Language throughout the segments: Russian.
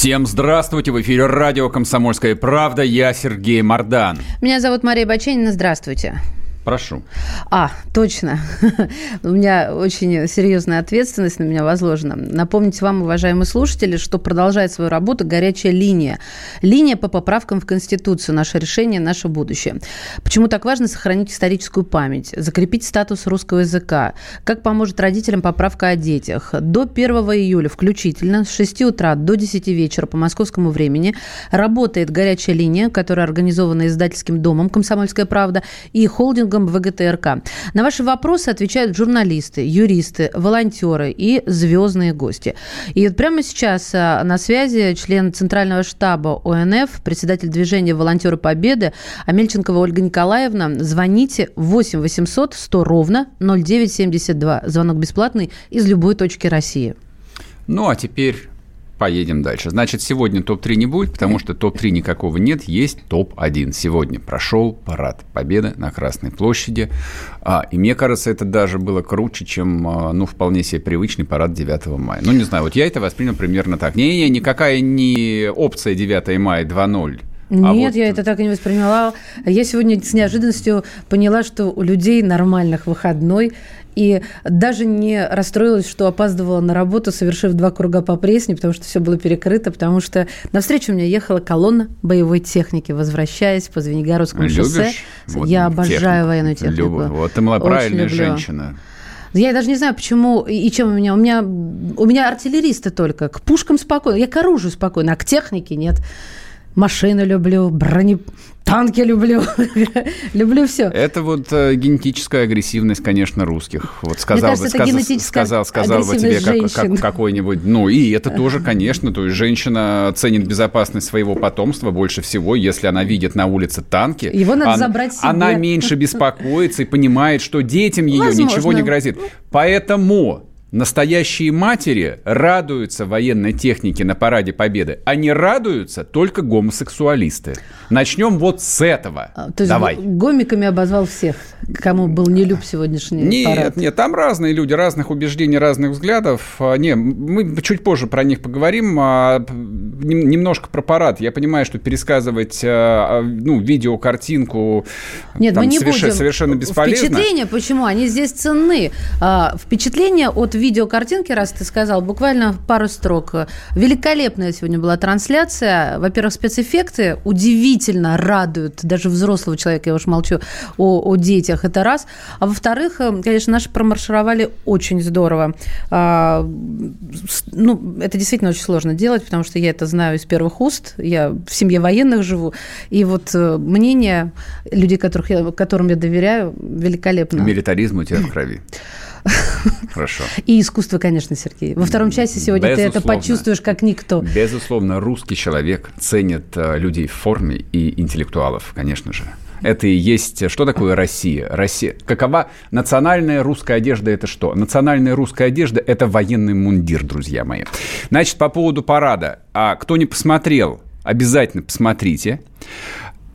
Всем здравствуйте! В эфире радио «Комсомольская правда». Я Сергей Мордан. Меня зовут Мария Баченина. Здравствуйте. Прошу. А, точно. У меня очень серьезная ответственность на меня возложена. Напомнить вам, уважаемые слушатели, что продолжает свою работу горячая линия. Линия по поправкам в Конституцию. Наше решение, наше будущее. Почему так важно сохранить историческую память, закрепить статус русского языка? Как поможет родителям поправка о детях? До 1 июля включительно с 6 утра до 10 вечера по московскому времени работает горячая линия, которая организована издательским домом «Комсомольская правда» и холдинг холдингом ВГТРК. На ваши вопросы отвечают журналисты, юристы, волонтеры и звездные гости. И вот прямо сейчас а, на связи член Центрального штаба ОНФ, председатель движения «Волонтеры Победы» Амельченкова Ольга Николаевна. Звоните 8 800 100 ровно 0972. Звонок бесплатный из любой точки России. Ну, а теперь поедем дальше. Значит, сегодня топ-3 не будет, потому что топ-3 никакого нет, есть топ-1. Сегодня прошел парад Победы на Красной площади. А, и мне кажется, это даже было круче, чем, а, ну, вполне себе привычный парад 9 мая. Ну, не знаю, вот я это воспринял примерно так. Не-не, никакая не опция 9 мая 2.0. А Нет, вот... я это так и не восприняла. Я сегодня с неожиданностью поняла, что у людей нормальных выходной и даже не расстроилась, что опаздывала на работу, совершив два круга по Пресне, потому что все было перекрыто, потому что навстречу мне ехала колонна боевой техники, возвращаясь по Звенигородскому Любишь? шоссе. Вот Я обожаю технику. военную технику. Люблю. Вот ты была правильная женщина. Я даже не знаю, почему и чем у меня. У меня, у меня артиллеристы только. К пушкам спокойно. Я к оружию спокойно, а к технике нет. Машины люблю, брони... Танки люблю, люблю все. Это вот э, генетическая агрессивность, конечно, русских. Вот сказал кажется, бы, сказ, сказал, сказал бы тебе как, как, какой-нибудь. Ну и это тоже, конечно, то есть женщина ценит безопасность своего потомства больше всего, если она видит на улице танки. Его надо она, забрать себе. Она меньше беспокоится и понимает, что детям ее Возможно. ничего не грозит. Поэтому Настоящие матери радуются военной технике на параде Победы, не радуются только гомосексуалисты. Начнем вот с этого. А, то есть Давай. гомиками обозвал всех, кому был не люб сегодняшний нет, парад. Нет, там разные люди, разных убеждений, разных взглядов. А, не, мы чуть позже про них поговорим. А, немножко про парад. Я понимаю, что пересказывать ну, видео, картинку нет, мы не совершенно, будем. совершенно бесполезно. Впечатления, почему? Они здесь ценны. Впечатления от видеокартинки, раз ты сказал, буквально пару строк. Великолепная сегодня была трансляция. Во-первых, спецэффекты удивительно радуют даже взрослого человека, я уж молчу о, о детях, это раз. А во-вторых, э, конечно, наши промаршировали очень здорово. А, ну, это действительно очень сложно делать, потому что я это знаю из первых уст. Я в семье военных живу. И вот э, мнение людей, которых я, которым я доверяю, великолепно. Милитаризм у тебя в крови. Хорошо. И искусство, конечно, Сергей. Во втором часе сегодня Безусловно. ты это почувствуешь как никто. Безусловно, русский человек ценит э, людей в форме и интеллектуалов, конечно же. Это и есть... Что такое Россия? Россия. Какова национальная русская одежда? Это что? Национальная русская одежда – это военный мундир, друзья мои. Значит, по поводу парада. А кто не посмотрел, обязательно посмотрите.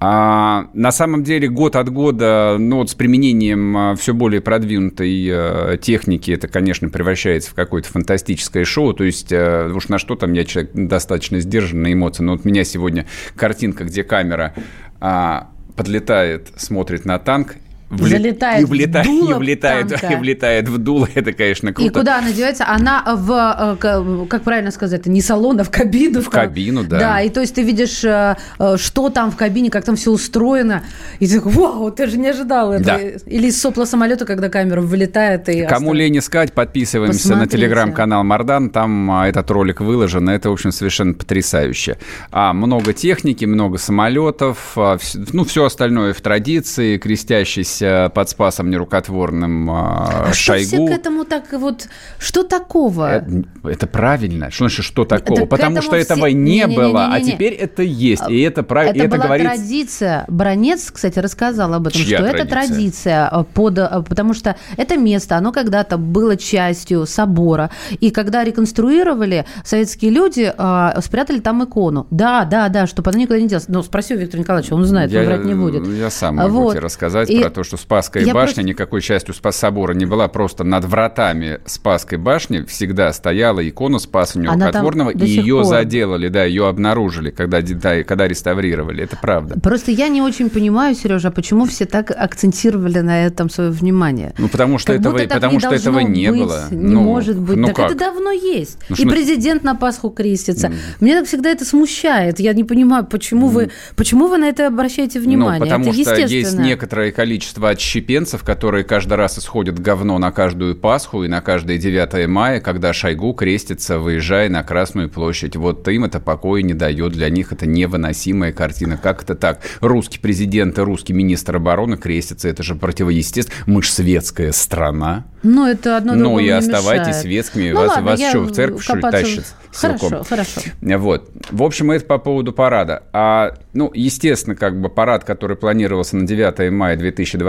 А, на самом деле год от года, ну вот с применением а, все более продвинутой а, техники, это, конечно, превращается в какое-то фантастическое шоу. То есть а, уж на что там я человек достаточно сдержан на эмоции. Но вот у меня сегодня картинка, где камера а, подлетает, смотрит на танк, Вле... Залетает и влетает, в дуло и влетает, танка. и влетает в дуло. Это, конечно, круто. И куда она девается? Она в, э, как правильно сказать, не салон, а в кабину. В кабину, да. Да, и то есть ты видишь, э, э, что там в кабине, как там все устроено. И ты такой, вау, ты же не ожидал этого. Да. Или из сопла самолета, когда камера вылетает. И Кому остав... лень искать, подписываемся Посмотрите. на телеграм-канал Мардан. Там а, этот ролик выложен. Это, в общем, совершенно потрясающе. А, много техники, много самолетов. А, ну, все остальное в традиции, крестящийся здесь э, под Спасом нерукотворным а, а Шойгу... что все к этому так вот... Что такого? Это, это правильно. Что значит, что такого? Так Потому что все... этого не, не, не, было, не, не, а не. теперь это есть. И это правильно. Это это была говорит... традиция. Бронец, кстати, рассказал об этом, Чья что это традиция? традиция, под, э, потому что это место, оно когда-то было частью собора. И когда реконструировали, советские люди э, спрятали там икону. Да, да, да, чтобы она никуда не делась. Но спроси у Виктора Николаевича, он знает, я, он врать не будет. Я сам могу Вот. тебе рассказать И про то, что Спасская я башня просто- никакой частью Спас собора не была, просто над вратами Спасской башни всегда стояла икона Спаса Нерукотворного, и ее пор. заделали, да, ее обнаружили, когда, да, когда реставрировали. Это правда. Просто я не очень понимаю, Сережа, почему все так акцентировали на этом свое внимание. Ну, потому что Как этого, будто потому не что этого не быть, было. Не Ну, может быть. Ну так как? это давно есть. Ну, и что- президент на Пасху крестится. Меня так всегда это смущает. Я не понимаю, почему вы, почему вы на это обращаете внимание. Ну, потому это что есть некоторое количество отщепенцев, которые каждый раз исходят говно на каждую Пасху и на каждое 9 мая, когда Шойгу крестится, выезжая на Красную площадь. Вот им это покоя не дает. Для них это невыносимая картина. Как это так? Русский президент и русский министр обороны крестятся. Это же противоестественно. Мы же светская страна. Ну, это одно Ну и оставайтесь мешает. светскими. Ну, вас ладно, вас я что, в церковь, что ли, тащат? Хорошо, силком? хорошо. Вот. В общем, это по поводу парада. А, ну, естественно, как бы парад, который планировался на 9 мая 2020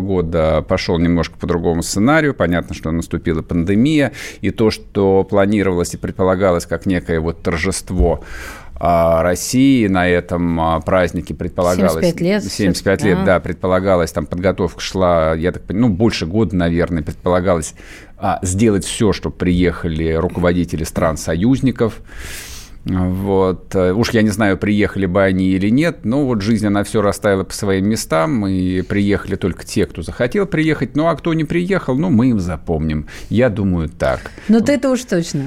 года, пошел немножко по другому сценарию. Понятно, что наступила пандемия. И то, что планировалось и предполагалось как некое вот торжество а, России на этом а, празднике предполагалось... 75 лет 75 всё-таки, лет, а. да, предполагалось, там подготовка шла, я так понимаю, ну, больше года, наверное, предполагалось а, сделать все, чтобы приехали руководители стран-союзников. Вот. Уж я не знаю, приехали бы они или нет, но вот жизнь, она все расставила по своим местам, и приехали только те, кто захотел приехать, ну а кто не приехал, ну мы им запомним. Я думаю так. Ну, ты это уж точно.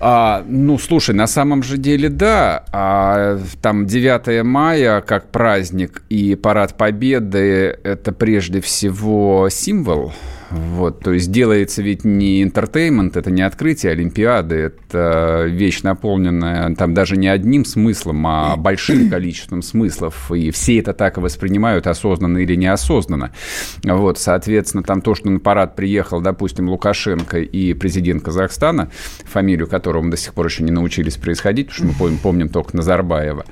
А, ну, слушай, на самом же деле, да. А, там 9 мая как праздник и парад Победы – это прежде всего символ. Вот, то есть делается ведь не интертеймент, это не открытие Олимпиады, это вещь, наполненная там даже не одним смыслом, а большим количеством смыслов, и все это так и воспринимают осознанно или неосознанно. Вот, соответственно, там то, что на парад приехал, допустим, Лукашенко и президент Казахстана, фамилию которого мы до сих пор еще не научились происходить, потому что мы помним, помним только Назарбаева.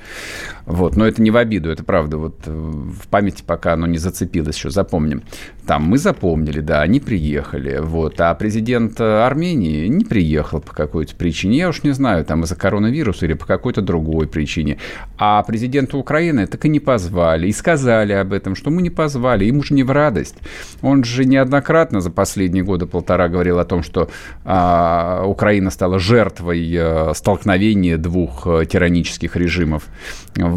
Вот, но это не в обиду, это правда. Вот э, в памяти пока оно не зацепилось, еще запомним. Там мы запомнили, да, они приехали. Вот, а президент э, Армении не приехал по какой-то причине. Я уж не знаю, там из-за коронавируса или по какой-то другой причине. А президента Украины так и не позвали. И сказали об этом, что мы не позвали. Ему же не в радость. Он же неоднократно за последние годы полтора говорил о том, что а, Украина стала жертвой э, столкновения двух э, тиранических режимов.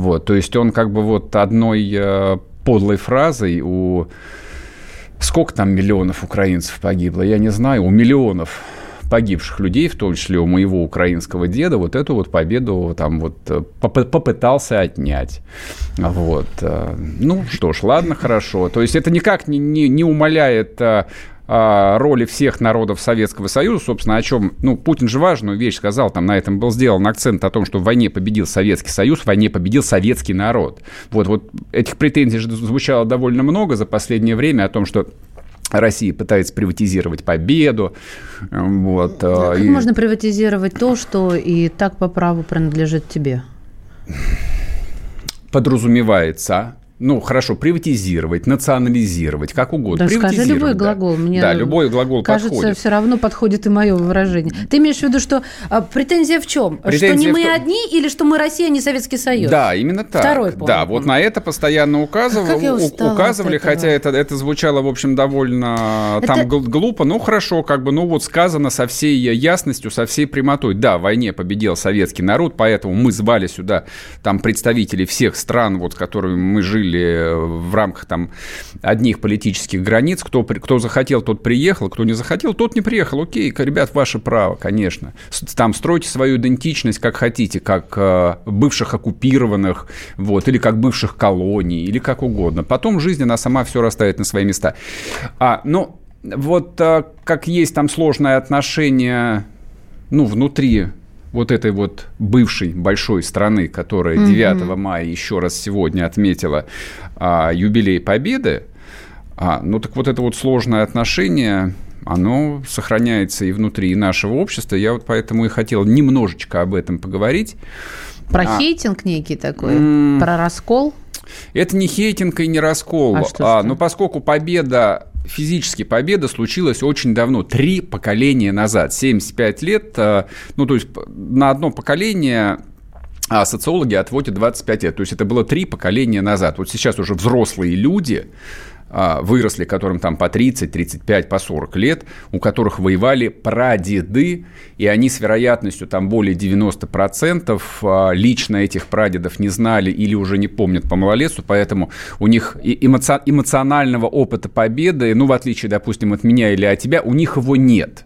Вот, то есть он как бы вот одной э, подлой фразой у... Сколько там миллионов украинцев погибло, я не знаю, у миллионов погибших людей, в том числе у моего украинского деда, вот эту вот победу там вот э, поп- попытался отнять. Вот. э, Ну что ж, ладно, хорошо. То есть это никак не, не, не умаляет роли всех народов Советского Союза, собственно, о чем, ну, Путин же важную вещь сказал, там на этом был сделан акцент о том, что в войне победил Советский Союз, в войне победил советский народ. Вот, вот этих претензий же звучало довольно много за последнее время о том, что Россия пытается приватизировать победу. Вот, А как и- можно приватизировать то, что и так по праву принадлежит тебе? подразумевается, ну, хорошо, приватизировать, национализировать, как угодно. Да, скажи любой да. глагол. Мне да, любой глагол кажется, подходит. все равно подходит и мое выражение. Ты имеешь в виду, что а, претензия в чем? что Претензия не в мы том- одни или что мы Россия, а не Советский Союз? Да, именно так. Второй, по-моему, да, вот пункт. на это постоянно указывали, этого. хотя это, это звучало, в общем, довольно Это- там гл- глупо. Ну, хорошо, как бы, ну, вот сказано со всей ясностью, со всей прямотой. Да, в войне победил советский народ, поэтому мы звали сюда там представителей всех стран, вот, с которыми мы жили в рамках там одних политических границ. Кто, кто захотел, тот приехал, кто не захотел, тот не приехал. Окей, ребят, ваше право, конечно. Там стройте свою идентичность как хотите, как э, бывших оккупированных, вот, или как бывших колоний, или как угодно. Потом жизнь, она сама все расставит на свои места. А, ну, вот э, как есть там сложное отношение, ну, внутри вот этой вот бывшей большой страны, которая 9 мая еще раз сегодня отметила а, юбилей Победы, А, ну так вот это вот сложное отношение, оно сохраняется и внутри нашего общества. Я вот поэтому и хотел немножечко об этом поговорить. Про а, хейтинг некий такой? М- про раскол? Это не хейтинг и не раскол. А, что, а, что? Но поскольку победа физически победа случилась очень давно, три поколения назад, 75 лет, э, ну, то есть на одно поколение а социологи отводят 25 лет. То есть это было три поколения назад. Вот сейчас уже взрослые люди, выросли, которым там по 30, 35, по 40 лет, у которых воевали прадеды, и они с вероятностью там более 90% а, лично этих прадедов не знали или уже не помнят по малолетству, поэтому у них эмоционального опыта победы, ну, в отличие, допустим, от меня или от тебя, у них его нет.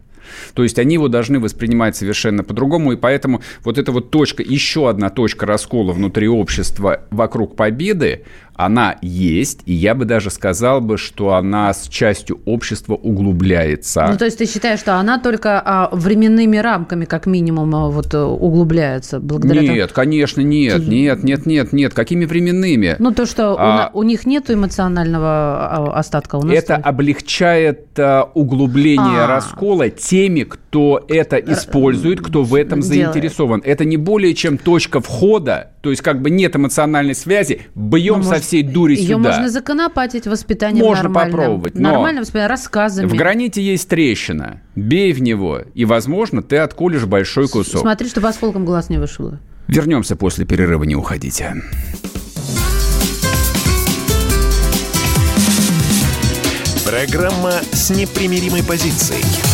То есть они его должны воспринимать совершенно по-другому, и поэтому вот эта вот точка, еще одна точка раскола внутри общества вокруг победы, она есть, и я бы даже сказал бы, что она с частью общества углубляется. Ну, то есть ты считаешь, что она только а, временными рамками, как минимум, а, вот, углубляется? Благодаря нет, тому... конечно, нет, нет, нет, нет, нет. Какими временными? Ну, то, что а, у, у них нет эмоционального а, остатка. У нас это есть. облегчает а, углубление а. раскола теми, кто это использует, кто в этом Делает. заинтересован. Это не более чем точка входа, то есть как бы нет эмоциональной связи, бьем ну, со всей дури ее сюда. можно законопатить воспитанием Можно попробовать. Но Нормальное воспитание, рассказами. В граните есть трещина. Бей в него, и, возможно, ты отколешь большой кусок. Смотри, чтобы осколком глаз не вышло. Вернемся после перерыва, не уходите. Программа с непримиримой позицией.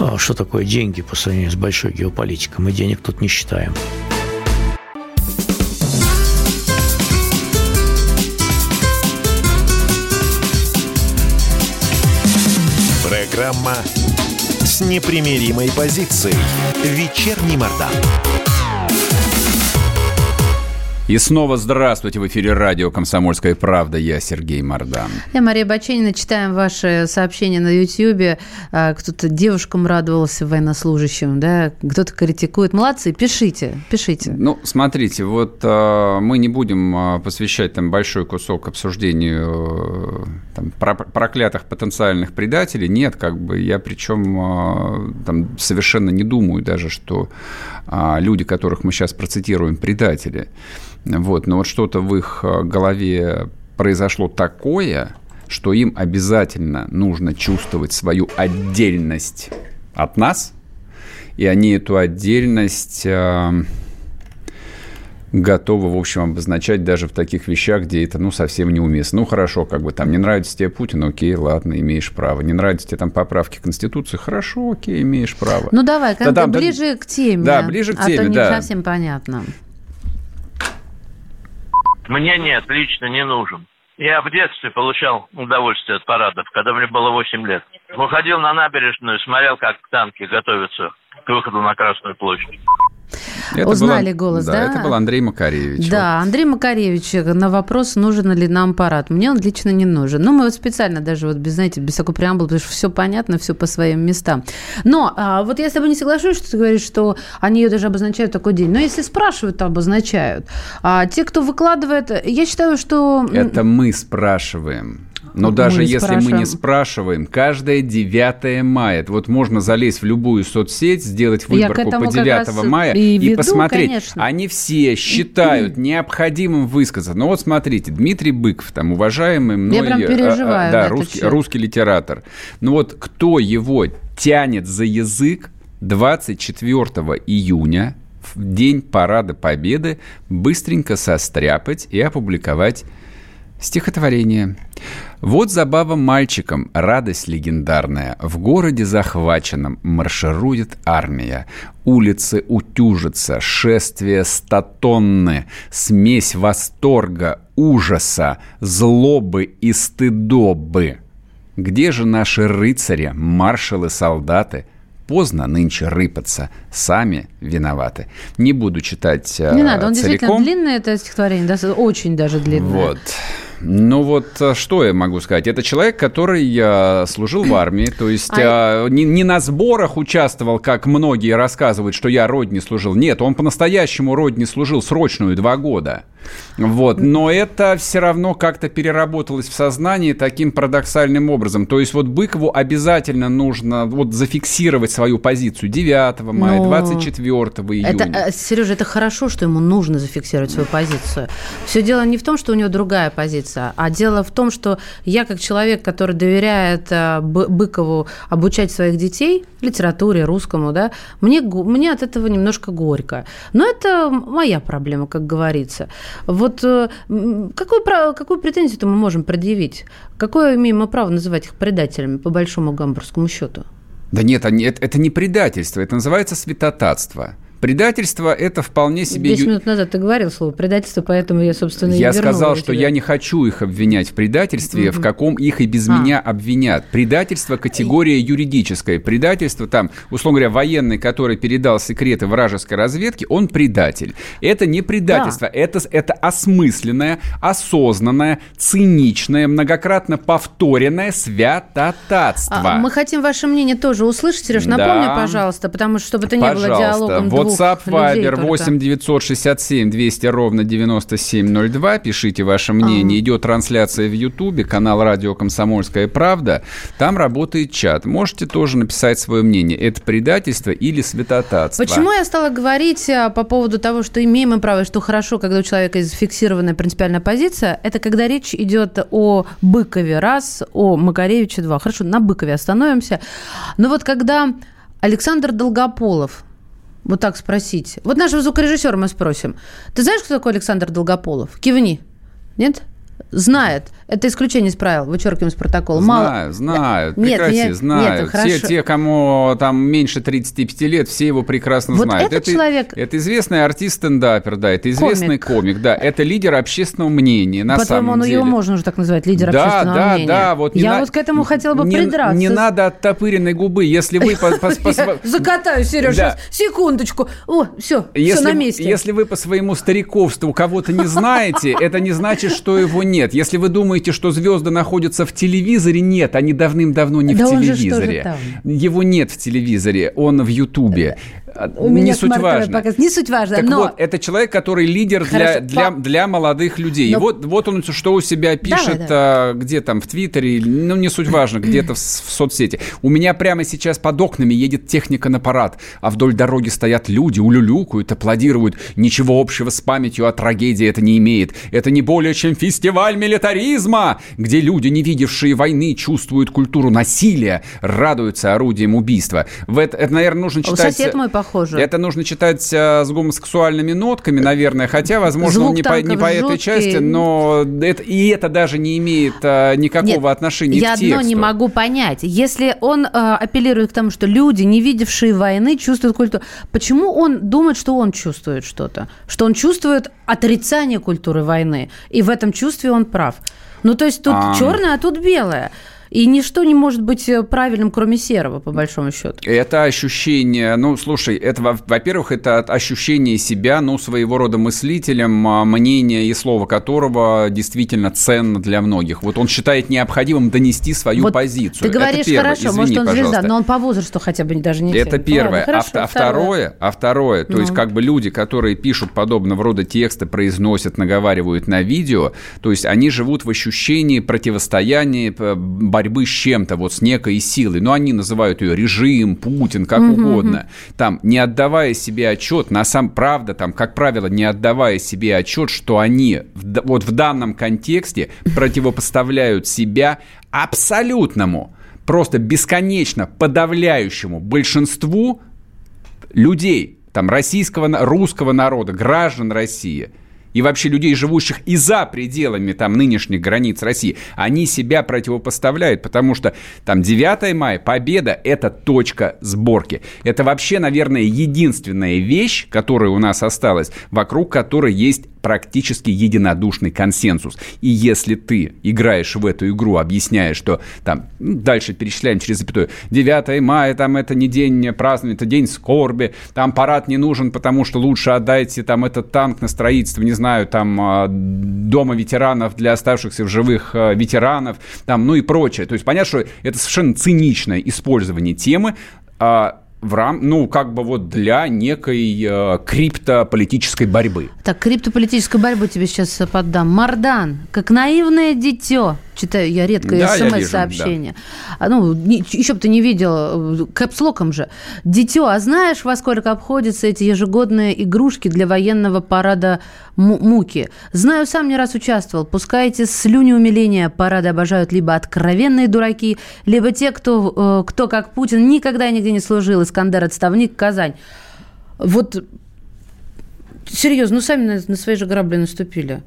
А что такое деньги по сравнению с большой геополитикой? Мы денег тут не считаем. Программа с непримиримой позицией. Вечерний Мордан. И снова здравствуйте в эфире радио «Комсомольская правда». Я Сергей Мордан. Я Мария Баченина. Читаем ваши сообщения на YouTube. А, кто-то девушкам радовался военнослужащим, да? кто-то критикует. Молодцы, пишите, пишите. Ну, смотрите, вот э, мы не будем э, посвящать там большой кусок обсуждению там, про проклятых потенциальных предателей. Нет, как бы я причем там совершенно не думаю даже, что люди, которых мы сейчас процитируем, предатели. Вот, но вот что-то в их э, голове произошло такое, что им обязательно нужно чувствовать свою отдельность от нас, и они эту отдельность э, готовы, в общем, обозначать даже в таких вещах, где это, ну, совсем неуместно. Ну, хорошо, как бы там, не нравится тебе Путин, окей, ладно, имеешь право. Не нравится тебе там поправки Конституции, хорошо, окей, имеешь право. Ну, давай, как да, ближе да, к теме. Да, ближе к теме, а то да. не совсем понятно. Мне нет, лично не нужен. Я в детстве получал удовольствие от парадов, когда мне было 8 лет. Выходил на набережную, смотрел, как танки готовятся к выходу на Красную площадь. Это Узнали была, голос, да, да? Это был Андрей Макаревич. Да, вот. Андрей Макаревич на вопрос, нужен ли нам аппарат. Мне он лично не нужен. Ну, мы вот специально даже вот без, знаете, без такой преамбулы, потому что все понятно, все по своим местам. Но а, вот я с тобой не соглашусь, что ты говоришь, что они ее даже обозначают такой день. Но если спрашивают, то обозначают. А те, кто выкладывает, я считаю, что... Это мы спрашиваем. Но мы даже если спрашиваем. мы не спрашиваем, каждое 9 мая, вот можно залезть в любую соцсеть, сделать выборку по 9 мая и, и веду, посмотреть. Конечно. Они все считают необходимым высказаться. Ну вот смотрите, Дмитрий Быков, там уважаемый мной... Переживаю. А, да, русский, русский литератор. Ну вот кто его тянет за язык 24 июня, в день Парада Победы, быстренько состряпать и опубликовать Стихотворение. Вот забава мальчикам, радость легендарная. В городе захваченном марширует армия. Улицы утюжатся, шествие статонны, смесь восторга, ужаса, злобы и стыдобы. Где же наши рыцари, маршалы, солдаты? поздно нынче рыпаться. Сами виноваты. Не буду читать Не надо, он целиком. действительно длинное, это стихотворение, да, очень даже длинное. Вот. Ну вот э, что я могу сказать? Это человек, который э, служил в армии, то есть А- э, не, не на сборах участвовал, как многие рассказывают, что я родне служил. Нет, он по-настоящему родне служил срочную два года. Вот, но это все равно как-то переработалось в сознании таким парадоксальным образом. То есть вот Быкову обязательно нужно вот зафиксировать свою позицию 9 мая, Но 24 июня. Это, Сережа, это хорошо, что ему нужно зафиксировать свою позицию. Все дело не в том, что у него другая позиция, а дело в том, что я, как человек, который доверяет э, Бы- Быкову обучать своих детей литературе, русскому, да, мне, мне от этого немножко горько. Но это моя проблема, как говорится. Вот э, какую, пра- какую претензию-то мы можем предъявить? Какое имеем право называть их предателями по большому гамбургскому счету? Да нет, это не предательство, это называется святотатство. Предательство – это вполне себе... 10 ю- минут назад ты говорил слово предательство, поэтому я, собственно, и Я сказал, что тебе. я не хочу их обвинять в предательстве, в каком их и без А. меня обвинят. Предательство – категория юридическая. Предательство там, условно говоря, военный, который передал секреты вражеской разведки, он предатель. Это не предательство, это, это осмысленное, осознанное, циничное, многократно повторенное святотатство. А, мы хотим ваше мнение тоже услышать, Сереж. Напомни, Да. пожалуйста, потому что чтобы это не было Пожалуйста, диалогом двух WhatsApp, Viber только. 8 967 200 ровно 9702. Пишите ваше мнение. Идет трансляция в Ютубе, канал радио «Комсомольская правда». Там работает чат. Можете тоже написать свое мнение. Это предательство или святотатство? Почему я стала говорить а, по поводу того, что имеем мы право, что хорошо, когда у человека зафиксированная принципиальная позиция, это когда речь идет о Быкове раз, о Макаревиче два. Хорошо, на Быкове остановимся. Но вот когда Александр Долгополов, вот так спросить, вот нашего звукорежиссера мы спросим, ты знаешь, кто такой Александр Долгополов? Кивни. Нет? Знает. Это исключение из правил, вычеркиваем из протокола. Знаю, знаю. Нет, Прекрати, нет, знаю. нет, все хорошо. те, кому там меньше 35 лет, все его прекрасно Вот знают. этот человек- Это известный артист-стендапер, да, это известный Комик. комик. да. Это лидер общественного мнения, на По-твоему, самом он- деле. его можно уже так называть, лидер да, общественного да, мнения? Да, вот не Я на- вот к этому хотела бы не, придраться. Не надо оттопыренной губы. Если вы... Закатаю, Сереж, Да. сейчас, секундочку. О, все, все на месте. если вы по своему стариковству кого-то не знаете, это не значит, что его нет. Если вы думаете, что звезды находятся в телевизоре, нет, они давным-давно не Да в телевизоре. Его нет в телевизоре, он в Ютубе. У меня не суть важно. показ- Не суть важно, Так но... вот, это человек, который лидер для, Хорошо, для, для молодых людей. И Но- вот, вот он что у себя пишет, давай. а, где там, в Твиттере, ну, не суть важно, где-то в, в соцсети. У меня прямо сейчас под окнами едет техника на парад, а вдоль дороги стоят люди, улюлюкают, аплодируют. Ничего общего с памятью о трагедии это не имеет. Это не более чем фестиваль милитаризма, где люди, не видевшие войны, чувствуют культуру насилия, радуются орудием убийства. В это, это, наверное, нужно У читать... сосед мой похоже. Это нужно читать а, с гомосексуальными нотками, наверное, хотя, возможно, Звук он не по, не по этой жуткий. части, но это, и это даже не имеет а, никакого Нет, отношения я к тексту. одно не могу понять. Если он э, апеллирует к тому, что люди, не видевшие войны, чувствуют культуру, почему он думает, что он чувствует что-то? Что он чувствует отрицание культуры войны. И в этом чувстве он прав. Ну, то есть тут А. черное, а тут белое. И ничто не может быть э, правильным, кроме серого, по большому счету. Это ощущение, ну, слушай, это, во- во-первых, это ощущение себя, ну, своего рода мыслителем, а, мнение и слово которого действительно ценно для многих. Вот он считает необходимым донести свою Вот позицию. Ты Это говоришь, первое. хорошо, Извини, может, он звезда, пожалуйста. но он по возрасту хотя бы даже не Это тем. первое. Ладно, а, хорошо, а второе, а второе, то есть Ну. как бы люди, которые пишут подобного рода тексты, произносят, наговаривают на видео, то есть они живут в ощущении противостояния, борьбы с чем-то, вот с некой силой. Но они называют ее режим, Путин, как угодно. Там, не отдавая себе отчет, на самом правда, там, как правило, не отдавая себе отчет, что они в вот в данном контексте противопоставляют себя абсолютному, просто бесконечно подавляющему большинству людей, там, российского, русского народа, граждан России и вообще людей, живущих и за пределами там нынешних границ России, они себя противопоставляют, потому что там 9 мая, победа – это точка сборки. Это вообще, наверное, единственная вещь, которая у нас осталась, вокруг которой есть практически единодушный консенсус. И если ты играешь в эту игру, объясняя, что там, ну, дальше перечисляем через запятую, 9 мая, там это не день празднования, это день скорби, там парад не нужен, потому что лучше отдайте там этот танк на строительство, не знаю, там а, дома ветеранов для оставшихся в живых а, ветеранов, там, ну и прочее. То есть понятно, что это совершенно циничное использование темы, а, в рам, ну, как бы вот для некой э, криптополитической борьбы. Так, криптополитической борьбы тебе сейчас поддам. Мардан, как наивное дитё, читаю я редко да, смс-сообщения. Да. Ну, не, еще бы ты не видел, кэпслоком же. Дитё, а знаешь, во сколько обходятся эти ежегодные игрушки для военного парада муки? Знаю, сам не раз участвовал. Пускай эти слюни умиления парады обожают либо откровенные дураки, либо те, кто, э, кто как Путин, никогда нигде не служил. Искандер, отставник, Казань. Вот серьезно, ну сами на, на свои же грабли наступили.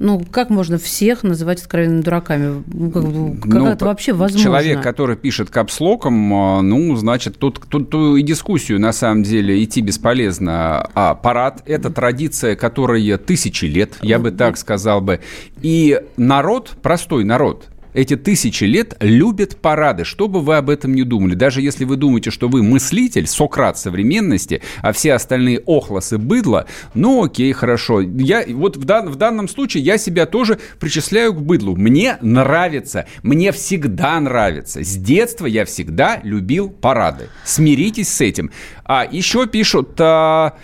Ну, как можно всех называть откровенными дураками? Ну, как, ну, как ну, это вообще возможно? Человек, который пишет капслоком, а, ну, значит, тут, тут, тут и дискуссию, на самом деле, идти бесполезно. А парад – это традиция, которая тысячи лет, я бы так сказал бы. И народ, простой народ, эти тысячи лет любят парады, что бы вы об этом не думали. Даже если вы думаете, что вы мыслитель, Сократ современности, а все остальные охлосы быдло, ну окей, хорошо. Я, вот в, дан, в данном случае я себя тоже причисляю к быдлу. Мне нравится, мне всегда нравится. С детства я всегда любил парады. Смиритесь с этим. А еще пишут... А,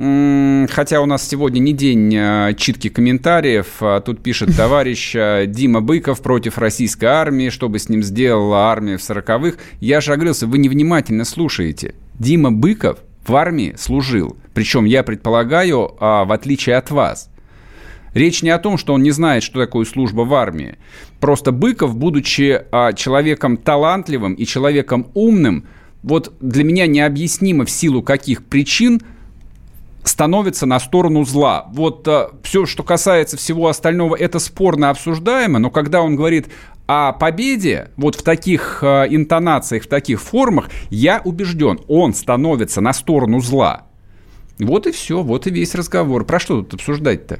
Хотя у нас сегодня не день а, читки комментариев. А тут пишет товарищ а, Дима Быков против российской армии. Что бы с ним сделала армия в сороковых? Я же оговорился, вы невнимательно слушаете. Дима Быков в армии служил. Причем, я предполагаю, в отличие от вас. Речь не о том, что он не знает, что такое служба в армии. Просто Быков, будучи человеком талантливым и человеком умным, вот для меня необъяснимо в силу каких причин – становится на сторону зла. Вот э, все, что касается всего остального, это спорно обсуждаемо, но когда он говорит о победе, вот в таких э, интонациях, в таких формах, я убежден, он становится на сторону зла. Вот и все, вот и весь разговор. Про что тут обсуждать-то?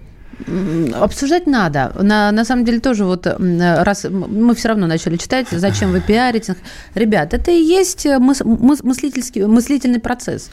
Обсуждать надо. На, на самом деле тоже вот раз мы все равно начали читать, зачем вы пиарите. Ребят, это и есть мыс, мыс, мыслительский, мыслительный процесс.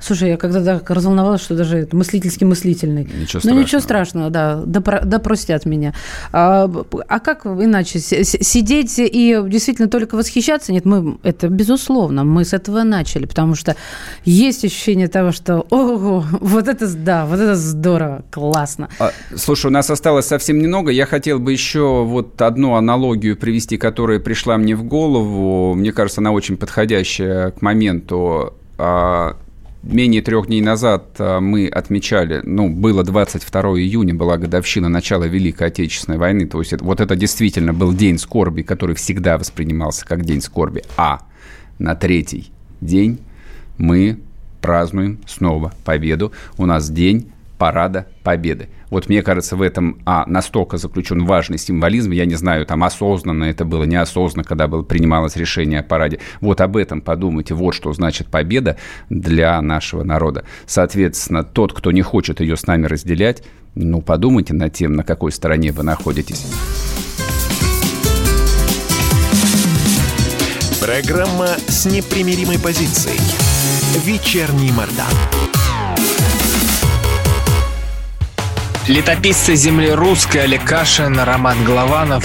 Слушай, я когда так разволновалась, что даже мыслительский-мыслительный. Ничего страшного. Ну, ничего страшного, да, да, да простят меня. А, а как иначе? Сидеть и действительно только восхищаться? Нет, мы, это безусловно, мы с этого начали, потому что есть ощущение того, что, ого, вот это, да, вот это здорово, классно. А, слушай, у нас осталось совсем немного. Я хотел бы еще вот одну аналогию привести, которая пришла мне в голову. Мне кажется, она очень подходящая к моменту а, Менее трех дней назад а, мы отмечали, ну, было 22 июня, была годовщина начала Великой Отечественной войны, то есть это, вот это действительно был день скорби, который всегда воспринимался как день скорби. А на третий день мы празднуем снова победу. У нас день парада победы. Вот мне кажется, в этом а, настолько заключен важный символизм. Я не знаю, там осознанно это было, неосознанно, когда было, принималось решение о параде. Вот об этом подумайте. Вот что значит победа для нашего народа. Соответственно, тот, кто не хочет ее с нами разделять, ну, подумайте над тем, на какой стороне вы находитесь. Программа с непримиримой позицией. Вечерний Мордан. Летописцы земли русской Олег Кашин, Роман Голованов.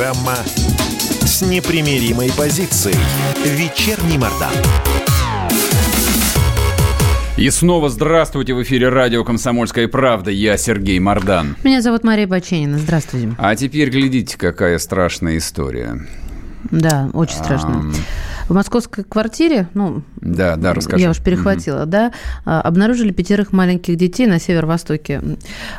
Программа с непримиримой позицией. Вечерний Мордан. И снова здравствуйте в эфире радио «Комсомольская правда». Я Сергей Мордан. Меня зовут Мария Баченина. Здравствуйте. А теперь глядите, какая страшная история. Да, очень страшно. В московской квартире, ну, да, да, расскажи. я уж перехватила, угу. да, а, обнаружили пятерых маленьких детей на северо-востоке.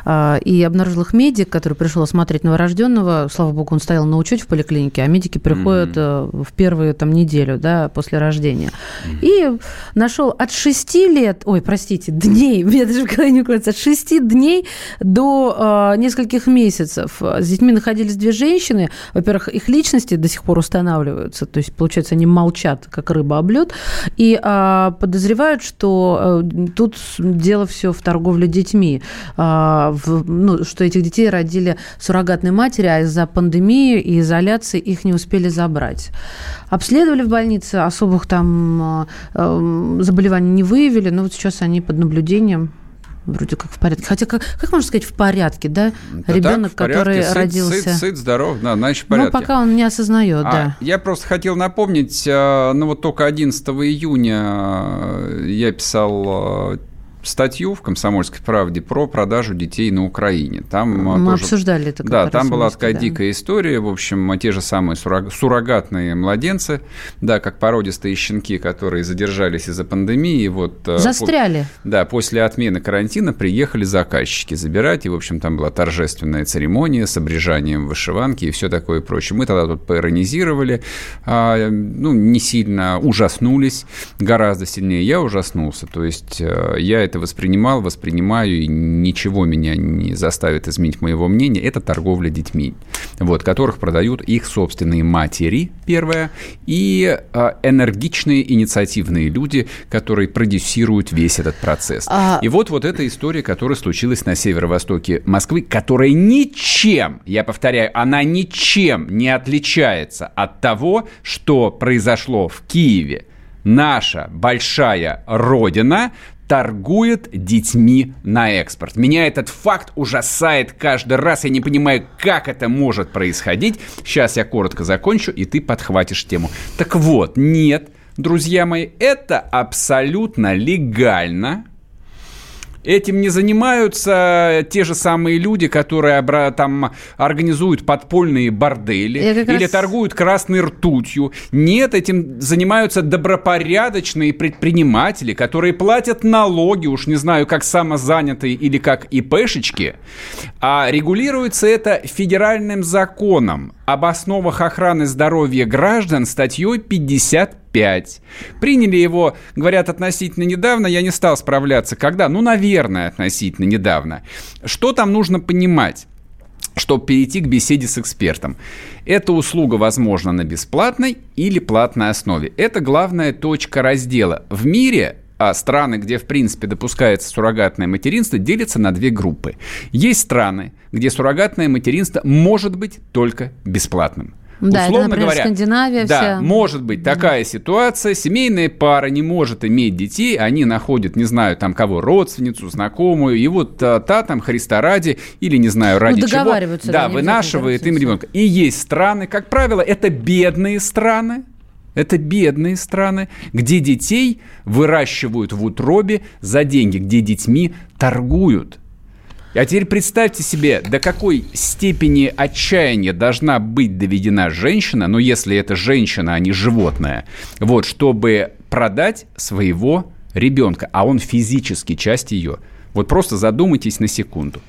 А, и обнаружил их медик, который пришел осмотреть новорожденного. Слава богу, он стоял на учете в поликлинике, а медики приходят угу. в первую там неделю, да, после рождения. Угу. И нашел от 6 лет, ой, простите, дней, мне даже в голове не укладывается, от 6 дней до э, нескольких месяцев. С детьми находились две женщины. Во-первых, их личности до сих пор устанавливаются, то есть, получается, они молчат, как рыба об лед, и э, подозревают, что э, тут дело все в торговле детьми, э, в, ну, что этих детей родили суррогатные матери, а из-за пандемии и изоляции их не успели забрать. Обследовали в больнице, особых там э, заболеваний не выявили, но вот сейчас они под наблюдением вроде как в порядке. Хотя, как, как можно сказать, в порядке, да? да Ребенок, так, который сыт, родился... Сыт, сыт, здоров, да, значит, в порядке. Ну, пока он не осознает, а, да. Я просто хотел напомнить, э, ну, вот только 11 июня э, я писал э, статью в «Комсомольской правде» про продажу детей на Украине. Там Мы тоже, обсуждали это. Да, там была такая да. дикая история. В общем, те же самые суррогатные младенцы, да, как породистые щенки, которые задержались из-за пандемии. Вот, э, Застряли. По, да, после отмены карантина приехали заказчики забирать. И, в общем, там была торжественная церемония с обрежанием вышиванки и все такое прочее. Мы тогда тут поиронизировали, а, ну, не сильно ужаснулись, гораздо сильнее я ужаснулся. То есть э, я это воспринимал, воспринимаю, и ничего меня не заставит изменить моего мнения, это торговля детьми, вот, которых продают их собственные матери, первое, и э, энергичные инициативные люди, которые продюсируют весь этот процесс. А... И вот, вот эта история, которая случилась на северо-востоке Москвы, которая ничем, я повторяю, она ничем не отличается от того, что произошло в Киеве, наша большая родина, торгует детьми на экспорт. Меня этот факт ужасает каждый раз. Я не понимаю, как это может происходить. Сейчас я коротко закончу, и ты подхватишь тему. Так вот, нет, друзья мои, это абсолютно легально Этим не занимаются те же самые люди, которые там организуют подпольные бордели или раз... торгуют красной ртутью. Нет, этим занимаются добропорядочные предприниматели, которые платят налоги, уж не знаю, как самозанятые или как ИПшечки. А регулируется это федеральным законом об основах охраны здоровья граждан статьей 55. Приняли его, говорят, относительно недавно. Я не стал справляться. Когда? Ну, наверное, относительно недавно. Что там нужно понимать? чтобы перейти к беседе с экспертом. Эта услуга возможна на бесплатной или платной основе. Это главная точка раздела. В мире страны, где, в принципе, допускается суррогатное материнство, делятся на две группы. Есть страны, где суррогатное материнство может быть только бесплатным. Да, Условно это, например, говоря, Скандинавия да, вся. может быть такая ситуация. Семейная пара не может иметь детей, они находят, не знаю, там кого, родственницу, знакомую, и вот та, та там Христа ради, или не знаю, ради ну, чего. Да, да вынашивает им ребенка. И есть страны, как правило, это бедные страны, это бедные страны, где детей выращивают в утробе за деньги, где детьми торгуют. А теперь представьте себе, до какой степени отчаяния должна быть доведена женщина, ну если это женщина, а не животное, вот, чтобы продать своего ребенка, а он физически часть ее. Вот просто задумайтесь на секунду.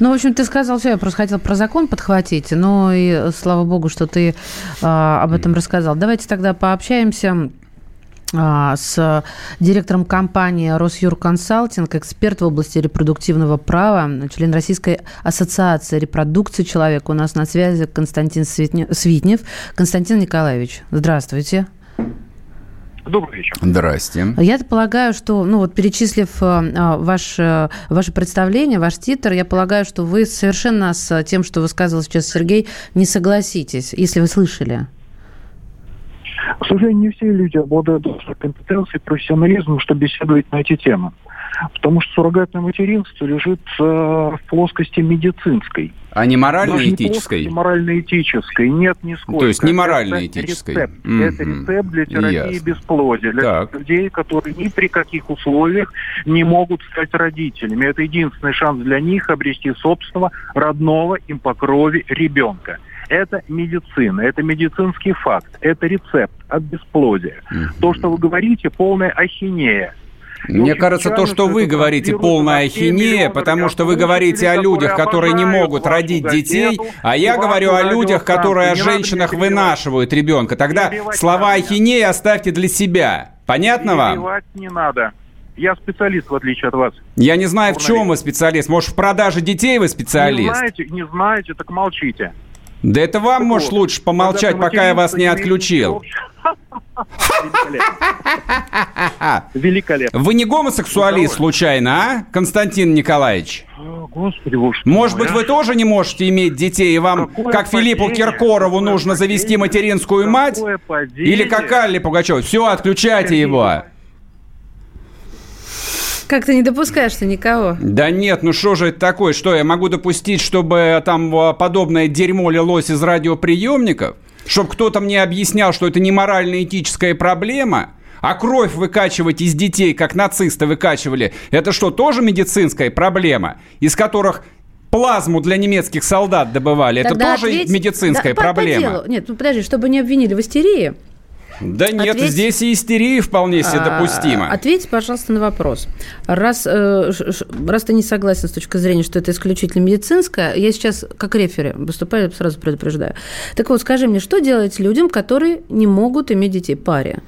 Ну, в общем, ты сказал все, я просто хотела про закон подхватить, но и слава богу, что ты а, об этом рассказал. Давайте тогда пообщаемся а, с директором компании «Росюрконсалтинг», эксперт в области репродуктивного права, член Российской ассоциации репродукции человека. У нас на связи Константин Свитнев. Константин Николаевич, здравствуйте. Добрый вечер. Здрасте. Я полагаю, что, ну вот перечислив э, а, ваш, э, ваше представление, ваш титр, я полагаю, что вы совершенно с тем, что высказывал сейчас Сергей, не согласитесь, если вы слышали. К сожалению, не все люди обладают компетенцией и профессионализмом, чтобы беседовать на эти темы. Потому что суррогатное материнство лежит э, в плоскости медицинской. А не морально-этической? Не морально-этической, нет, нисколько. То есть не морально-этической? Это рецепт. Mm-hmm. это рецепт для терапии Ясно. бесплодия. Для так. людей, которые ни при каких условиях не могут стать родителями. Это единственный шанс для них обрести собственного, родного им по крови ребенка. это медицина, это медицинский факт, это рецепт от бесплодия. То, что вы говорите, полная ахинея. Мне кажется, то, что вы говорите, полная ахинея, потому что вы говорите о людях, которые не могут родить детей, а я говорю о людях, которые о женщинах вынашивают ребенка. Тогда слова ахинея оставьте для себя. Понятно вам? не надо. Я специалист, в отличие от вас. Я не знаю, в чем вы специалист. Может, в продаже детей вы специалист? Не знаете, не знаете, так молчите. Да это вам, так может, вот, лучше помолчать, пока я вас не отключил. Великолепно. Вы не гомосексуалист, случайно, а, Константин Николаевич? Господи, боже Может быть, вы тоже не можете иметь детей, и вам, Какое как падение? Филиппу Киркорову, Какое нужно падение? завести материнскую Какое мать? Падение? Или как Алле Пугачев? Все, отключайте его. Как ты не допускаешь-то никого? Да нет, ну что же это такое? Что, я могу допустить, чтобы там подобное дерьмо лилось из радиоприемников? Чтобы кто-то мне объяснял, что это не морально-этическая проблема? А кровь выкачивать из детей, как нацисты выкачивали, это что, тоже медицинская проблема, из которых плазму для немецких солдат добывали? Тогда это тоже ответь... медицинская да, проблема? По, по делу. Нет, ну подожди, чтобы не обвинили в истерии, да нет, Ответь... здесь и истерия вполне себе а, допустима. Ответьте, пожалуйста, на вопрос. Раз, э, раз ты не согласен с точки зрения, что это исключительно медицинское, я сейчас как рефери выступаю, сразу предупреждаю. Так вот, скажи мне, что делать людям, которые не могут иметь детей паре?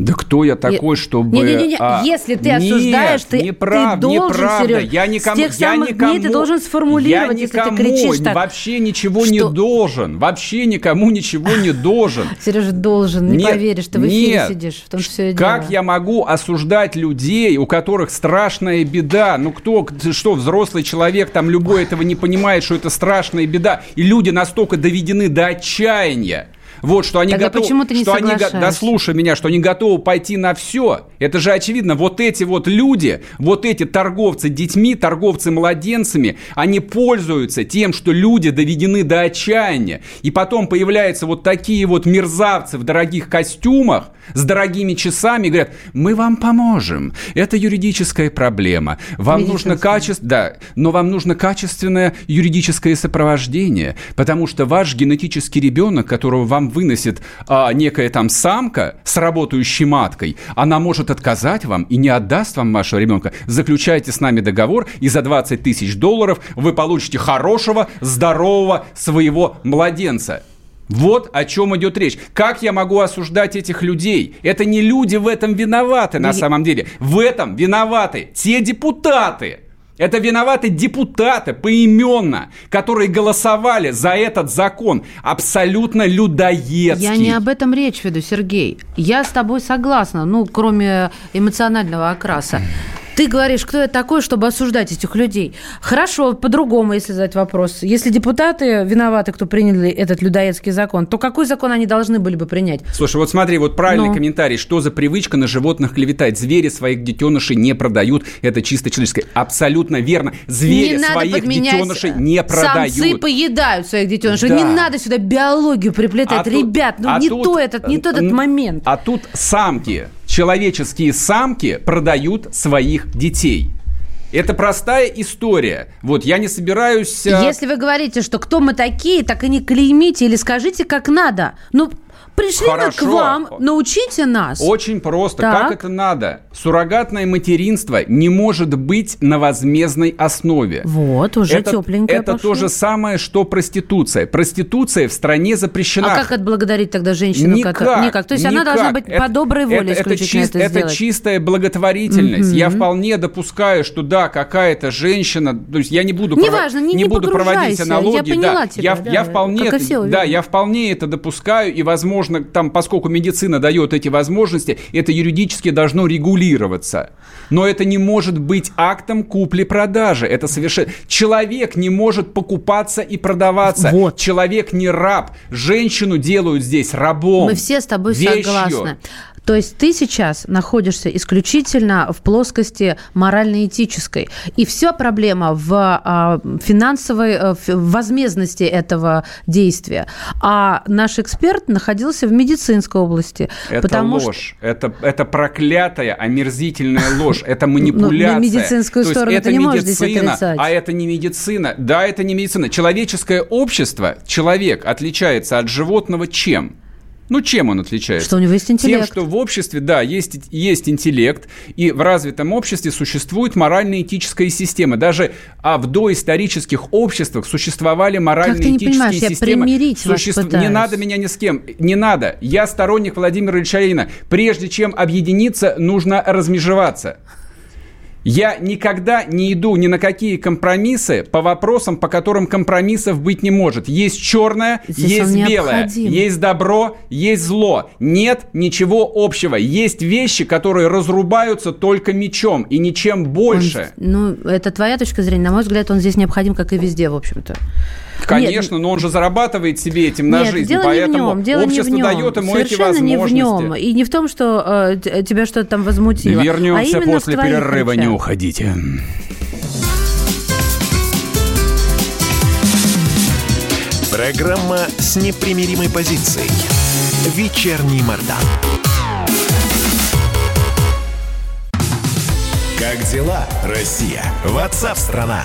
Да кто я такой, чтобы... Не, не, не, а... Если ты осуждаешь, ты, неправ... ты должен, неправда. Сереж, я никому, с тех я самых никому, дней ты должен сформулировать, я никому если ты кричишь так. вообще ничего что? не должен. Вообще никому ничего не должен. Сережа, должен, не нет, поверишь, ты в эфире нет. сидишь. В том все как дело. я могу осуждать людей, у которых страшная беда? Ну кто, что, взрослый человек, там любой этого не понимает, что это страшная беда. И люди настолько доведены до отчаяния, вот, что они Тогда готовы... почему ты не что они, Да слушай меня, что они готовы пойти на все. Это же очевидно. Вот эти вот люди, вот эти торговцы детьми, торговцы младенцами, они пользуются тем, что люди доведены до отчаяния. И потом появляются вот такие вот мерзавцы в дорогих костюмах, с дорогими часами, и говорят, мы вам поможем. Это юридическая проблема. Вам нужно качество... Да, но вам нужно качественное юридическое сопровождение, потому что ваш генетический ребенок, которого вам выносит а, некая там самка с работающей маткой, она может отказать вам и не отдаст вам вашего ребенка. Заключайте с нами договор, и за 20 тысяч долларов вы получите хорошего, здорового своего младенца. Вот о чем идет речь. Как я могу осуждать этих людей? Это не люди в этом виноваты на самом деле. В этом виноваты те депутаты, это виноваты депутаты поименно, которые голосовали за этот закон. Абсолютно людоедский. Я не об этом речь веду, Сергей. Я с тобой согласна, ну, кроме эмоционального окраса. Ты говоришь, кто я такой, чтобы осуждать этих людей. Хорошо, по-другому, если задать вопрос. Если депутаты виноваты, кто приняли этот людоедский закон, то какой закон они должны были бы принять? Слушай, вот смотри, вот правильный ну. комментарий. Что за привычка на животных клеветать? Звери своих детенышей не продают. Это чисто человеческое. Абсолютно верно. Звери не своих детенышей не продают. Самцы поедают своих детенышей. Да. Не надо сюда биологию приплетать. А Ребят, ну а не, тут, то этот, не тот этот момент. А тут самки человеческие самки продают своих детей. Это простая история. Вот я не собираюсь... Э, Если вы говорите, что кто мы такие, так и не клеймите или скажите, как надо. Ну, пришли Хорошо. мы к вам, научите нас. Очень просто. Так. Как это надо? Суррогатное материнство не может быть на возмездной основе. Вот, уже это, тепленько Это пошло. то же самое, что проституция. Проституция в стране запрещена. А как отблагодарить тогда женщину? Никак. Которая... Никак. То есть никак. она должна быть это, по доброй воле это, это, чист, это, это чистая благотворительность. Mm-hmm. Я вполне допускаю, что да, какая-то женщина, то есть я не буду, Неважно, не, не, не буду проводить аналогии. Я поняла да. тебя, я, да, я вполне, да, я вполне это допускаю, и, возможно, там, поскольку медицина дает эти возможности, это юридически должно регулироваться. Но это не может быть актом купли-продажи. Это совершенно... Человек не может покупаться и продаваться. Вот. Человек не раб. Женщину делают здесь рабом. Мы все с тобой вещью. согласны. То есть ты сейчас находишься исключительно в плоскости морально-этической. И вся проблема в а, финансовой а, в возмездности этого действия. А наш эксперт находился в медицинской области. Это ложь. Что... Это, это проклятая, омерзительная ложь. Это ну, манипуляция. На медицинскую сторону это не медицина, а это не медицина. Да, это не медицина. Человеческое общество, человек отличается от животного чем? Ну, чем он отличается? Что у него есть интеллект. Тем, что в обществе, да, есть, есть интеллект, и в развитом обществе существует морально-этическая система. Даже а в доисторических обществах существовали морально-этические системы. Я примирить Суще... Не надо меня ни с кем. Не надо. Я сторонник Владимира Ильича Ленина. Прежде чем объединиться, нужно размежеваться. Я никогда не иду ни на какие компромиссы по вопросам, по которым компромиссов быть не может. Есть черное, Здесь есть белое, есть добро, есть зло. Нет ничего общего. Есть вещи, которые разрубаются только мечом и ничем больше. Он, ну, это твоя точка зрения. На мой взгляд, он здесь необходим, как и везде, в общем-то. Конечно, Нет, но он же зарабатывает себе этим на Нет, жизнь, дело поэтому не в нем, дело общество не в нем. дает ему Совершенно эти возможности. не в нем. И не в том, что э, тебя что-то там возмутило. Вернемся а после перерыва, не уходите. Программа с непримиримой позицией. Вечерний Мордан. Как дела, Россия? Ватсап-страна!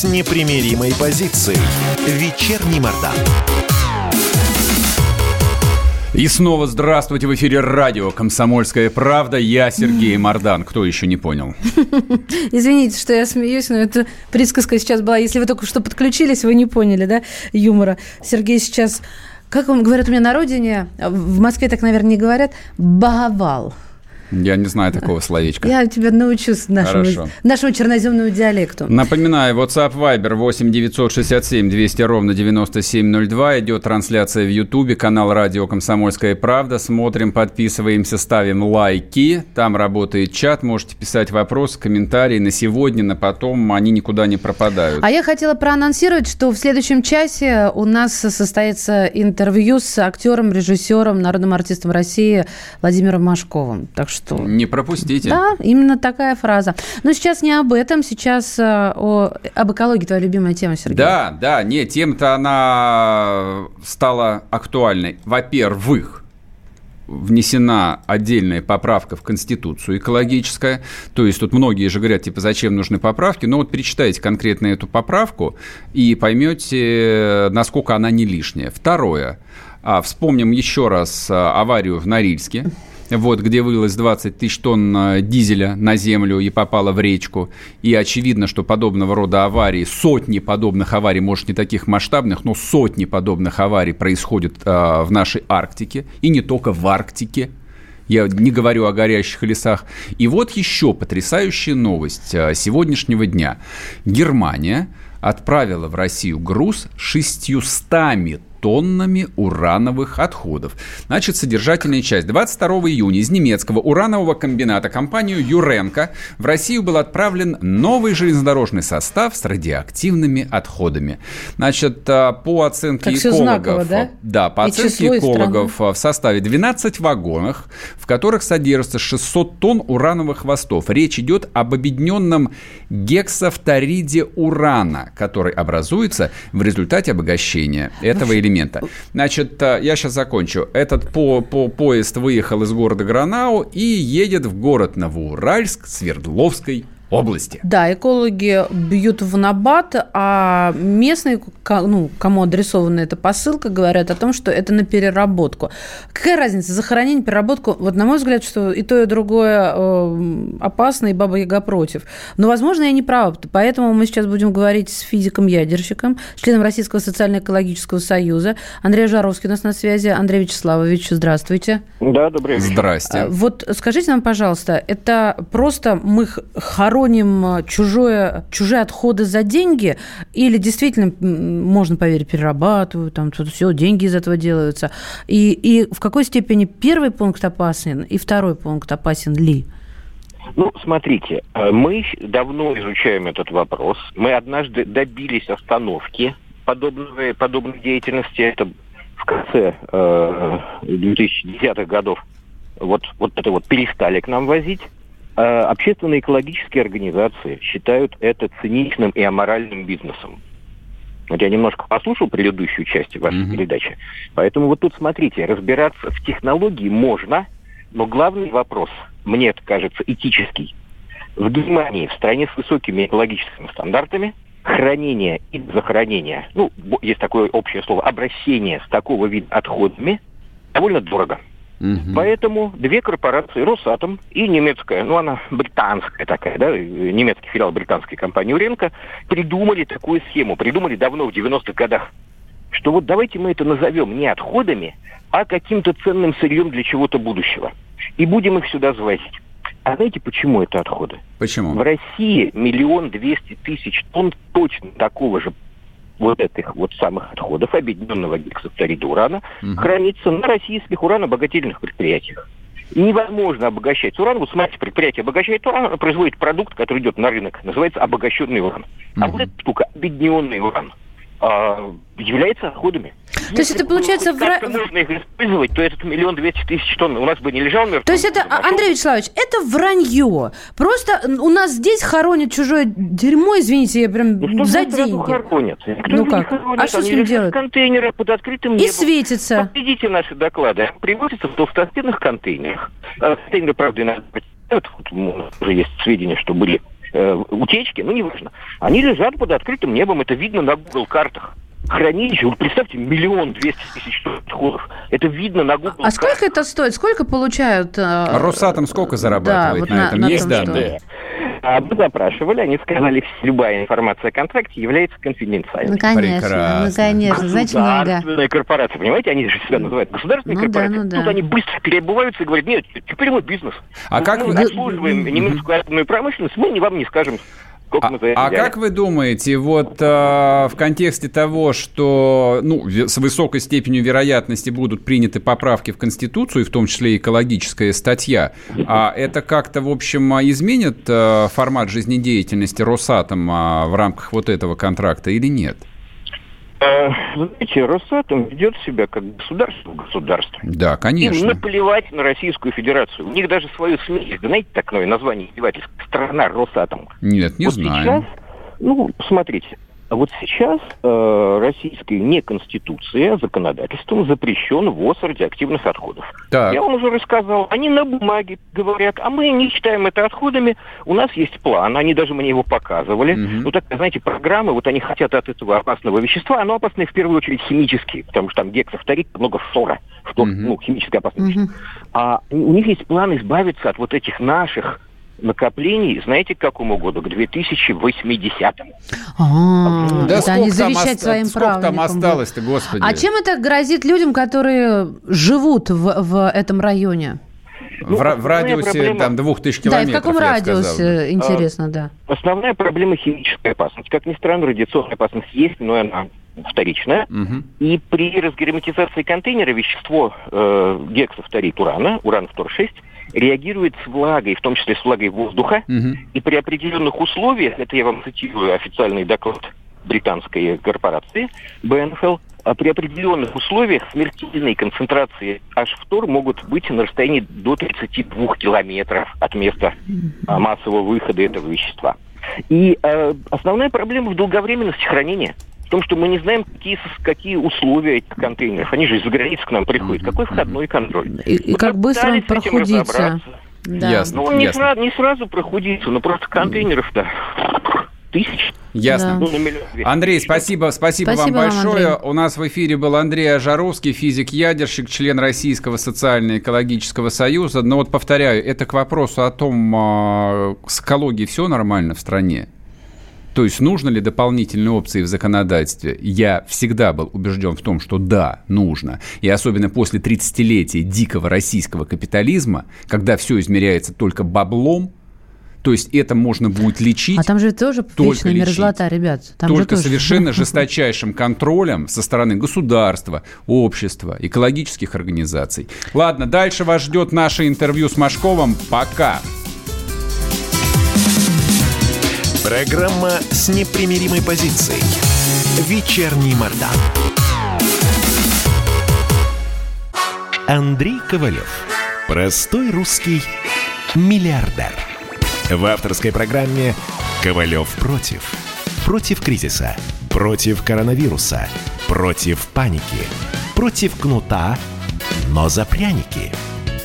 с непримиримой позицией. Вечерний Мордан. И снова здравствуйте в эфире радио «Комсомольская правда». Я Сергей Мордан. Кто еще не понял? Извините, что я смеюсь, но это присказка сейчас была. Если вы только что подключились, вы не поняли, да, юмора. Сергей сейчас, как он говорят у меня на родине, в Москве так, наверное, не говорят, баговал. Я не знаю такого словечка. Я тебя научусь нашему, нашему черноземному диалекту. Напоминаю, WhatsApp Viber 8 967 200 ровно 9702. Идет трансляция в Ютубе, канал Радио Комсомольская правда. Смотрим, подписываемся, ставим лайки. Там работает чат. Можете писать вопросы, комментарии на сегодня, на потом. Они никуда не пропадают. А я хотела проанонсировать, что в следующем часе у нас состоится интервью с актером, режиссером, народным артистом России Владимиром Машковым. Так что что... Не пропустите. Да, именно такая фраза. Но сейчас не об этом, сейчас э, о, об экологии, твоя любимая тема, Сергей. Да, да, нет, тема-то она стала актуальной. Во-первых, внесена отдельная поправка в Конституцию экологическая. То есть тут многие же говорят, типа, зачем нужны поправки. Но вот перечитайте конкретно эту поправку и поймете, насколько она не лишняя. Второе. А, вспомним еще раз а, аварию в Норильске вот, где вылилось 20 тысяч тонн э, дизеля на землю и попало в речку. И очевидно, что подобного рода аварии, сотни подобных аварий, может, не таких масштабных, но сотни подобных аварий происходят э, в нашей Арктике. И не только в Арктике. Я не говорю о горящих лесах. И вот еще потрясающая новость э, сегодняшнего дня. Германия отправила в Россию груз 600 тоннами урановых отходов. Значит, содержательная часть. 22 июня из немецкого уранового комбината компанию Юренко в Россию был отправлен новый железнодорожный состав с радиоактивными отходами. Значит, а, по оценке как экологов... Знаково, да? да, по И оценке экологов страны. в составе 12 вагонов, в которых содержится 600 тонн урановых хвостов. Речь идет об объединенном гексафториде урана, который образуется в результате обогащения этого элемента элемента. Значит, э, я сейчас закончу. Этот по, по, поезд выехал из города Гранау и едет в город Новоуральск Свердловской области. Да, экологи бьют в набат, а местные, ну, кому адресована эта посылка, говорят о том, что это на переработку. Какая разница, захоронение, переработку? Вот, на мой взгляд, что и то, и другое э, опасно, и Баба Яга против. Но, возможно, я не права, поэтому мы сейчас будем говорить с физиком-ядерщиком, членом Российского социально-экологического союза. Андрей Жаровский у нас на связи. Андрей Вячеславович, здравствуйте. Да, добрый вечер. Здрасте. Вот скажите нам, пожалуйста, это просто мы хороним хороним э, чужое, чужие отходы за деньги, или действительно можно поверить, перерабатывают, там тут все, деньги из этого делаются. И, и в какой степени первый пункт опасен, и второй пункт опасен ли? Ну, смотрите, э, мы давно изучаем этот вопрос. Мы однажды добились остановки подобной, подобной деятельности. Это в конце э, 2010-х годов. Вот, вот это вот перестали к нам возить. Э, общественные экологические организации считают это циничным и аморальным бизнесом. Вот я немножко послушал предыдущую часть вашей mm-hmm. передачи. Поэтому вот тут смотрите, разбираться в технологии можно, но главный вопрос, мне это кажется, этический. В Германии, в стране с высокими экологическими стандартами, хранение и захоронение, ну, есть такое общее слово, обращение с такого вида отходами довольно дорого. Угу. Поэтому две корпорации, Росатом и немецкая, ну она британская такая, да, немецкий филиал британской компании Уренко, придумали такую схему, придумали давно, в 90-х годах, что вот давайте мы это назовем не отходами, а каким-то ценным сырьем для чего-то будущего. И будем их сюда завозить. А знаете, почему это отходы? Почему? В России миллион двести тысяч тонн точно такого же вот этих вот самых отходов объединенного гексафторида урана угу. хранится на российских уранобогательных предприятиях. невозможно обогащать уран. Вот смотрите, предприятие обогащает уран, производит продукт, который идет на рынок, называется обогащенный уран. Угу. А вот эта штука, объединенный уран, а, является отходами. То есть это получается... В... можно их использовать, то этот миллион двести тысяч тонн у нас бы не лежал мертвым. То есть это, Андрей Вячеславович, это вранье. Просто у нас здесь хоронят чужое дерьмо, извините, я прям ну, за деньги. хоронят? Никто ну как? Хоронит. А что с ним делают? контейнеры под открытым небом. И светится. Видите наши доклады. Привозятся в толстостенных контейнерах. А, контейнеры, правда, иногда уже есть сведения, что были э, утечки, ну, неважно. Они лежат под открытым небом, это видно на Google картах хранилище, вы представьте, миллион двести тысяч отходов. Это видно на Google. А сколько это стоит? Сколько получают? Э... Росатом сколько зарабатывает да, вот на, на этом? На Есть том, данные? Что... А мы запрашивали, они сказали, что любая информация о контракте является конфиденциальной. Ну, конечно, Прекрасно. ну, конечно. Значит, Государственная корпорация, понимаете, они же себя называют государственной ну, корпорацией. Да, ну, да. Тут они быстро переобуваются и говорят, нет, теперь мы бизнес. А мы как мы обслуживаем немецкую атомную промышленность, мы вам не скажем, а, а как вы думаете, вот э, в контексте того, что ну, с высокой степенью вероятности будут приняты поправки в Конституцию, в том числе экологическая статья, а это как-то, в общем, изменит э, формат жизнедеятельности Росатома в рамках вот этого контракта или нет? Э, знаете, Росатом ведет себя как государство государство. Да, конечно. Им наплевать на Российскую Федерацию. У них даже свое СМИ. Знаете такое название издевательское? Страна Росатом. Нет, не вот знаю. Сейчас, ну, смотрите, а вот сейчас э, российская не конституция, а законодательством запрещен ввоз радиоактивных отходов. Так. Я вам уже рассказал, они на бумаге говорят, а мы не считаем это отходами, у нас есть план, они даже мне его показывали. Угу. Ну так, знаете, программы, вот они хотят от этого опасного вещества, оно опасное в первую очередь химические, потому что там гексафторид, много фтора, фтор, угу. ну, химическое опасное угу. вещество. А у них есть план избавиться от вот этих наших накоплений, знаете, к какому году? К 2080-му. А, да это они завещать своим Сколько там осталось-то, господи? А чем это грозит людям, которые живут в, в этом районе? Ну, в, в радиусе проблема... там двух тысяч километров, Да, и в каком радиусе, интересно, а, да. Основная проблема химическая опасность. Как ни странно, радиационная опасность есть, но она вторичная. Угу. И при разгерметизации контейнера вещество э, гексафторид урана, уран-фтор-6, реагирует с влагой, в том числе с влагой воздуха, угу. и при определенных условиях, это я вам цитирую официальный доклад британской корпорации БНФЛ, а при определенных условиях смертельные концентрации H-фтор могут быть на расстоянии до 32 километров от места а, массового выхода этого вещества. И э, основная проблема в долговременности хранения в том, что мы не знаем, какие, какие условия этих контейнеров. Они же из-за границы к нам приходят. Какой входной контроль? И, и как быстро он прохудится? Да. Ясно. Ну, он не, ясно. сразу, не сразу прохудится, но просто контейнеров-то тысяч. Ясно. Ну, миллион двести. Андрей, спасибо, спасибо, Спасибо вам вам, большое. Андрей. У нас в эфире был Андрей Ажаровский, физик-ядерщик, член Российского социально-экологического союза. Но вот повторяю, это к вопросу о том, а, с экологией все нормально в стране. То есть нужно ли дополнительные опции в законодательстве? Я всегда был убежден в том, что да, нужно. И особенно после 30-летия дикого российского капитализма, когда все измеряется только баблом, то есть это можно будет лечить А там же тоже Только вечная мерзлота, ребят. Там же только тоже. совершенно жесточайшим контролем со стороны государства, общества, экологических организаций. Ладно, дальше вас ждет наше интервью с Машковым. Пока. Программа с непримиримой позицией. Вечерний Мордан. Андрей Ковалев. Простой русский миллиардер. В авторской программе «Ковалев против». Против кризиса. Против коронавируса. Против паники. Против кнута, но за пряники.